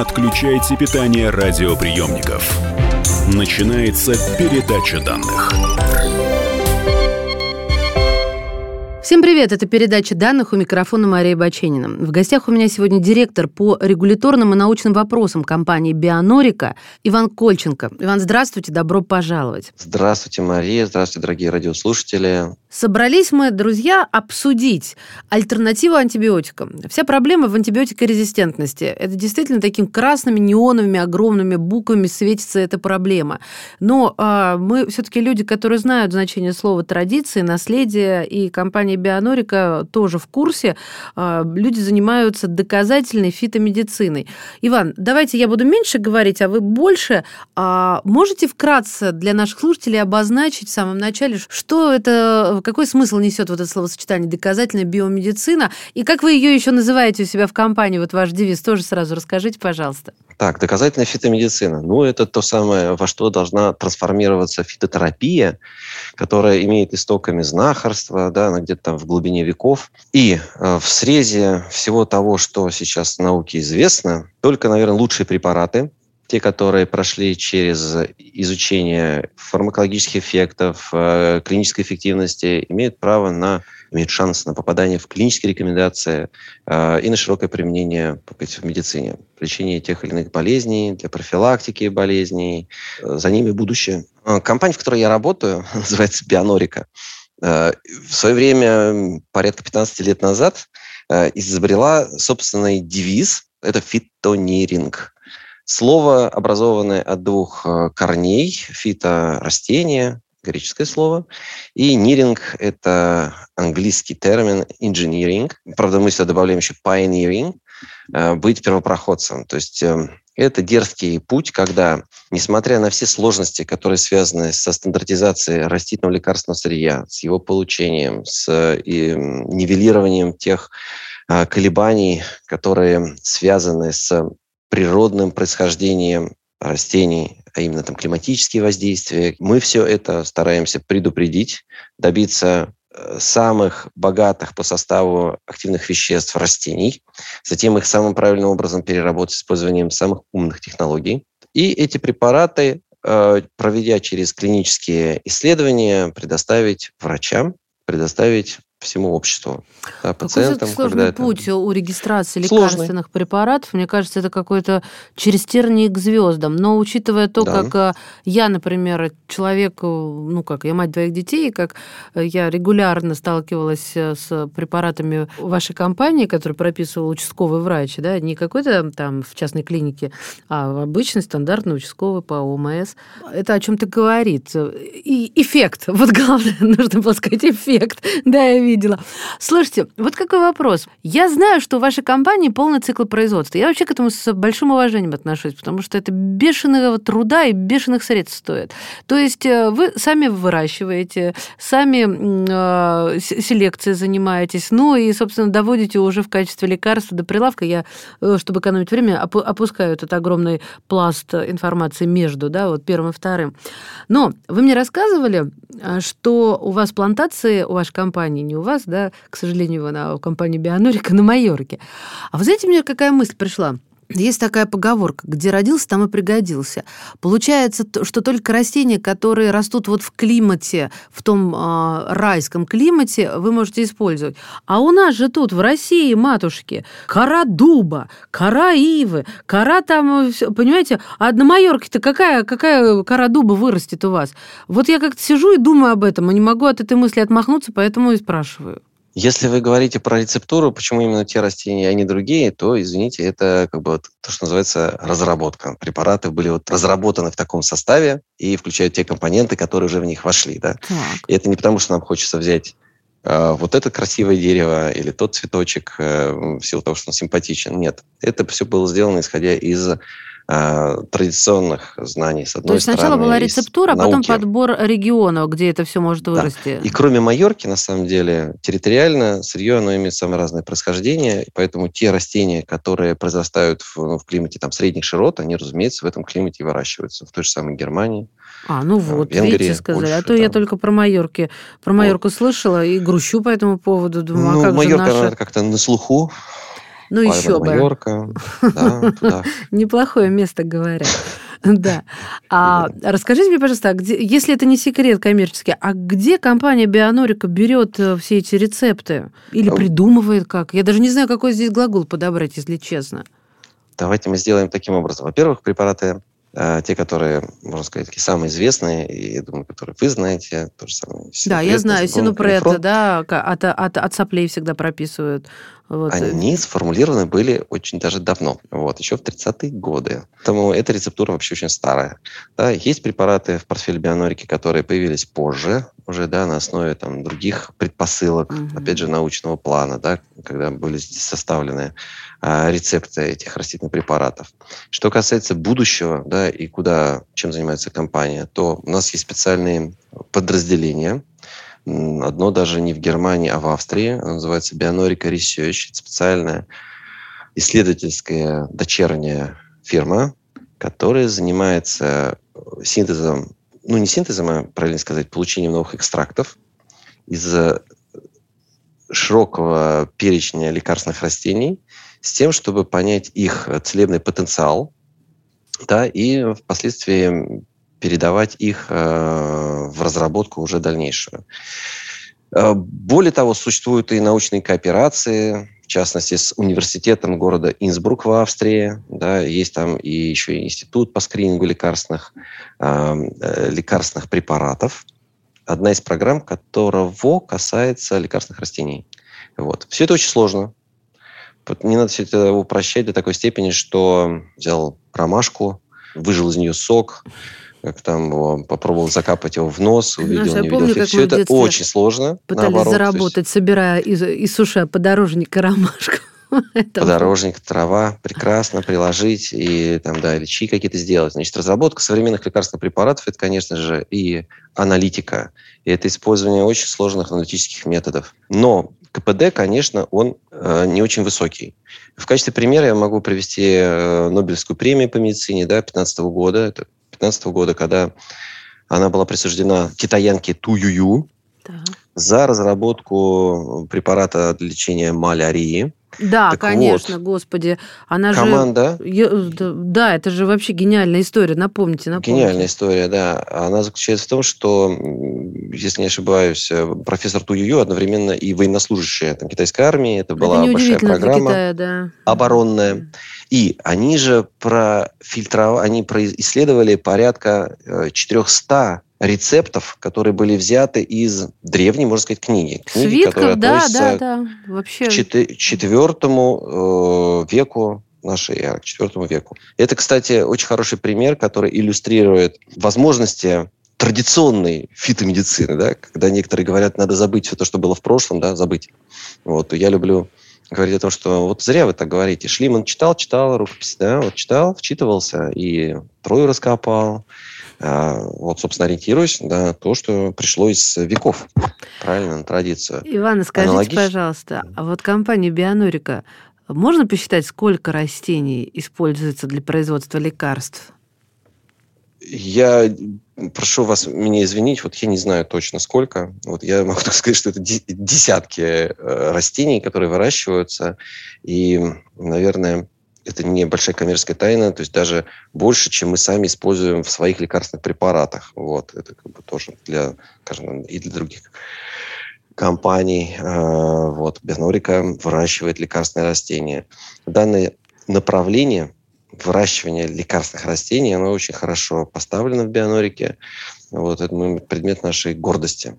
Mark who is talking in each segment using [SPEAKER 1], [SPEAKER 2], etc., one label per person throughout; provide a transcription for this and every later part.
[SPEAKER 1] отключайте питание радиоприемников. Начинается передача данных.
[SPEAKER 2] Всем привет! Это передача данных у микрофона Мария Баченина. В гостях у меня сегодня директор по регуляторным и научным вопросам компании «Бионорика» Иван Кольченко. Иван, здравствуйте, добро пожаловать.
[SPEAKER 3] Здравствуйте, Мария, здравствуйте, дорогие радиослушатели.
[SPEAKER 2] Собрались мы, друзья, обсудить альтернативу антибиотикам. Вся проблема в антибиотикорезистентности. Это действительно такими красными, неоновыми, огромными буквами светится эта проблема. Но э, мы все-таки люди, которые знают значение слова традиции, наследие, и компания Бионорика тоже в курсе. Э, люди занимаются доказательной фитомедициной. Иван, давайте я буду меньше говорить, а вы больше. А можете вкратце для наших слушателей обозначить в самом начале, что это какой смысл несет вот это словосочетание «доказательная биомедицина», и как вы ее еще называете у себя в компании, вот ваш девиз, тоже сразу расскажите, пожалуйста.
[SPEAKER 3] Так, доказательная фитомедицина. Ну, это то самое, во что должна трансформироваться фитотерапия, которая имеет истоками знахарства, да, она где-то там в глубине веков. И э, в срезе всего того, что сейчас науке известно, только, наверное, лучшие препараты, те, которые прошли через изучение фармакологических эффектов, э, клинической эффективности, имеют право на имеют шанс на попадание в клинические рекомендации э, и на широкое применение в медицине. Лечение тех или иных болезней, для профилактики болезней. Э, за ними будущее. Компания, в которой я работаю, называется Бионорика. В свое время, порядка 15 лет назад, изобрела собственный девиз. Это фитониринг. Слово, образованное от двух э, корней, фито – растение, греческое слово, и ниринг – это английский термин engineering. Правда, мы сюда добавляем еще pioneering, э, быть первопроходцем. То есть э, это дерзкий путь, когда, несмотря на все сложности, которые связаны со стандартизацией растительного лекарственного сырья, с его получением, с и, нивелированием тех колебаний, которые связаны с природным происхождением растений, а именно там климатические воздействия. Мы все это стараемся предупредить, добиться э, самых богатых по составу активных веществ растений, затем их самым правильным образом переработать с использованием самых умных технологий. И эти препараты, э, проведя через клинические исследования, предоставить врачам, предоставить всему обществу,
[SPEAKER 2] да, пациентам. Какой сложный когда путь это... у регистрации лекарственных Сложный. препаратов. Мне кажется, это какой-то через тернии к звездам. Но учитывая то, да. как э, я, например, человек, э, ну как, я мать двоих детей, как э, я регулярно сталкивалась с препаратами вашей компании, которые прописывал участковый врач, да, не какой-то там в частной клинике, а обычный стандартный участковый по ОМС. Это о чем-то говорит. И эффект, вот главное, нужно было сказать эффект. Да, я видела. Слушайте, вот какой вопрос. Я знаю, что у вашей компании полный цикл производства. Я вообще к этому с большим уважением отношусь, потому что это бешеного труда и бешеных средств стоит. То есть э, вы сами выращиваете, сами э, селекцией занимаетесь, ну и, собственно, доводите уже в качестве лекарства до прилавка. Я, э, чтобы экономить время, опускаю этот огромный пласт информации между, да, вот первым и вторым. Но вы мне рассказывали, э, что у вас плантации, у вашей компании, не у вас, да, к сожалению, она у компании Бионорика на Майорке. А вы знаете, мне какая мысль пришла? Есть такая поговорка, где родился, там и пригодился. Получается, что только растения, которые растут вот в климате, в том э, райском климате, вы можете использовать. А у нас же тут, в России, матушки, кора дуба, кора ивы, кора там, понимаете, а на Майорке-то какая, какая кора дуба вырастет у вас? Вот я как-то сижу и думаю об этом, и не могу от этой мысли отмахнуться, поэтому и спрашиваю.
[SPEAKER 3] Если вы говорите про рецептуру, почему именно те растения, а не другие, то, извините, это как бы вот то, что называется разработка. Препараты были вот разработаны в таком составе и включают те компоненты, которые уже в них вошли. Да? Так. И это не потому, что нам хочется взять э, вот это красивое дерево или тот цветочек э, в силу того, что он симпатичен. Нет, это все было сделано исходя из традиционных знаний, с одной
[SPEAKER 2] То есть стороны. сначала была рецептура, а потом подбор региона, где это все может вырасти.
[SPEAKER 3] Да. И кроме Майорки, на самом деле, территориально сырье, оно имеет самое разное происхождение, и поэтому те растения, которые произрастают в, ну, в климате там, средних широт, они, разумеется, в этом климате выращиваются, в той же самой Германии.
[SPEAKER 2] А, ну вот, Венгрии, видите, сказали. Польша, а то там. я только про Майорки. Про Майорку вот. слышала и грущу по этому поводу. Думаю, а
[SPEAKER 3] ну,
[SPEAKER 2] а как
[SPEAKER 3] Майорка,
[SPEAKER 2] же наша...
[SPEAKER 3] как-то на слуху.
[SPEAKER 2] Ну, еще бы.
[SPEAKER 3] Майорка.
[SPEAKER 2] Неплохое место, говорят. Да. А расскажите мне, пожалуйста, а где, если это не секрет коммерческий, а где компания Бионорика берет э, все эти рецепты? Или придумывает как? Я даже не знаю, какой здесь глагол подобрать, если честно.
[SPEAKER 3] Давайте мы сделаем таким образом. Во-первых, препараты а, те, которые, можно сказать, такие самые известные, и, я думаю, которые вы знаете, то же самое.
[SPEAKER 2] Да, я знаю, синупред, да, от, от, от соплей всегда прописывают.
[SPEAKER 3] Вот. Они сформулированы были очень даже давно, вот, еще в 30-е годы. Поэтому эта рецептура вообще очень старая. Да, есть препараты в портфеле бионорики, которые появились позже, уже да, на основе там, других предпосылок, угу. опять же, научного плана, да, когда были составлены а, рецепты этих растительных препаратов. Что касается будущего, да, и куда, чем занимается компания, то у нас есть специальные подразделения. Одно даже не в Германии, а в Австрии. Оно называется Bionorica Research. Это специальная исследовательская дочерняя фирма, которая занимается синтезом, ну не синтезом, а правильно сказать, получением новых экстрактов из широкого перечня лекарственных растений с тем, чтобы понять их целебный потенциал, да, и впоследствии передавать их э, в разработку уже дальнейшую. Э, более того, существуют и научные кооперации, в частности, с университетом города Инсбрук в Австрии. Да, есть там и еще и институт по скринингу лекарственных, э, лекарственных препаратов, одна из программ которого касается лекарственных растений. Вот. Все это очень сложно. Не надо все это упрощать до такой степени, что взял ромашку, выжил из нее сок, как там его, попробовал закапать его в нос, увидел, Знаешь, не. Помню, все это очень сложно.
[SPEAKER 2] Пытались наоборот, заработать, есть... собирая из, из суши подорожника ромашку.
[SPEAKER 3] Подорожник, трава, прекрасно приложить и там, да, или чаи какие-то сделать. Значит, разработка современных лекарственных препаратов – это, конечно же, и аналитика, и это использование очень сложных аналитических методов. Но КПД, конечно, он э, не очень высокий. В качестве примера я могу привести э, Нобелевскую премию по медицине да, 2015 года. Это 2015 года, когда она была присуждена китаянке Ту Юю да. за разработку препарата для лечения малярии.
[SPEAKER 2] Да, так конечно, вот, господи. Она
[SPEAKER 3] команда...
[SPEAKER 2] же... Да, это же вообще гениальная история, напомните, напомните.
[SPEAKER 3] Гениальная история, да. Она заключается в том, что, если не ошибаюсь, э, профессор Туюю одновременно и военнослужащая там, китайской армии. Это была это большая программа Китая, да. оборонная. И они же профильтровали, они исследовали порядка 400 э, рецептов, которые были взяты из древней, можно сказать, книги. Книги,
[SPEAKER 2] Свитков, которые да, да, да. Вообще...
[SPEAKER 3] к четвертому э, веку нашей эры, к четвертому веку. Это, кстати, очень хороший пример, который иллюстрирует возможности традиционной фитомедицины, да, когда некоторые говорят, надо забыть все то, что было в прошлом, да, забыть. Вот, я люблю говорить о том, что вот зря вы так говорите. Шлиман читал, читал рукопись, да, вот читал, вчитывался и Трою раскопал. А, вот, собственно, ориентируясь на то, что пришло из веков, правильно, на традицию.
[SPEAKER 2] Иван, скажите, Аналогич... пожалуйста, а вот компания Бионорика, можно посчитать, сколько растений используется для производства лекарств?
[SPEAKER 3] Я прошу вас меня извинить, вот я не знаю точно сколько. Вот я могу так сказать, что это десятки э, растений, которые выращиваются. И, наверное, это не большая коммерческая тайна, то есть даже больше, чем мы сами используем в своих лекарственных препаратах. Вот, это как бы тоже для, скажем, и для других компаний. Э, вот, Бионорика выращивает лекарственные растения. Данное направление – выращивание лекарственных растений, оно очень хорошо поставлено в бионорике. Вот это предмет нашей гордости.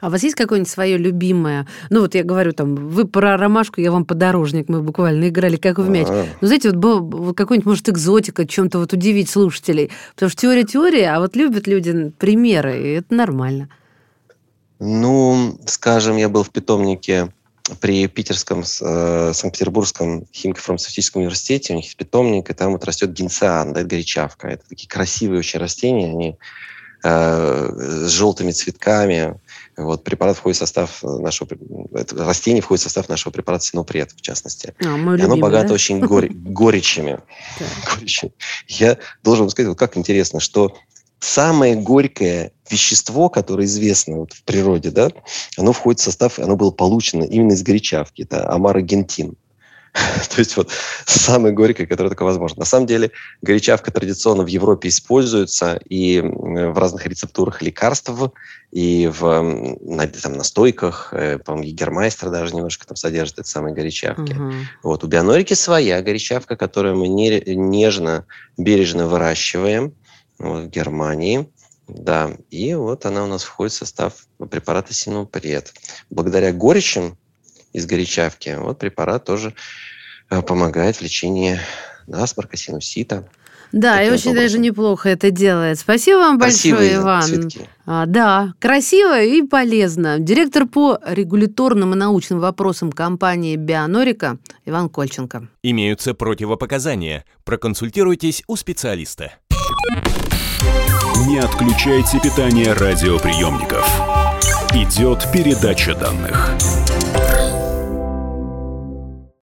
[SPEAKER 2] А у вас есть какое-нибудь свое любимое? Ну, вот я говорю, там, вы про ромашку, я вам подорожник, мы буквально играли как в мяч. А-а-а. Ну, знаете, вот, вот какой-нибудь, может, экзотика, чем-то вот удивить слушателей. Потому что теория теория, а вот любят люди примеры, и это нормально.
[SPEAKER 3] Ну, скажем, я был в питомнике при Питерском, э, Санкт-Петербургском химико-фармацевтическом университете, у них есть питомник, и там вот растет гинциан, да, это горячавка. Это такие красивые очень растения, они э, с желтыми цветками. Вот, препарат входит в состав нашего... Это растение входит в состав нашего препарата синопред, в частности. А, и оно богато да? очень гори, горечами. горечами. Я должен сказать, вот как интересно, что самое горькое вещество, которое известно вот в природе, да, оно входит в состав, оно было получено именно из горячавки. Это амарогентин. То есть вот самое горькое, которое только возможно. На самом деле горячавка традиционно в Европе используется и в разных рецептурах лекарств, и в там, настойках, э, по-моему, Егермайстер даже немножко там содержит этой самой горячавки. Uh-huh. Вот у Бионорики своя горячавка, которую мы не, нежно, бережно выращиваем вот, в Германии. Да, и вот она у нас входит в состав препарата Синупред. Благодаря горечам из горячавки вот препарат тоже э, помогает в лечении насморка, синусита.
[SPEAKER 2] Да, и очень образом. даже неплохо это делает. Спасибо вам Красивые большое, Иван. Цветки. А, да, красиво и полезно. Директор по регуляторным и научным вопросам компании «Бионорика» Иван Кольченко.
[SPEAKER 1] Имеются противопоказания. Проконсультируйтесь у специалиста. Не отключайте питание радиоприемников. Идет передача данных.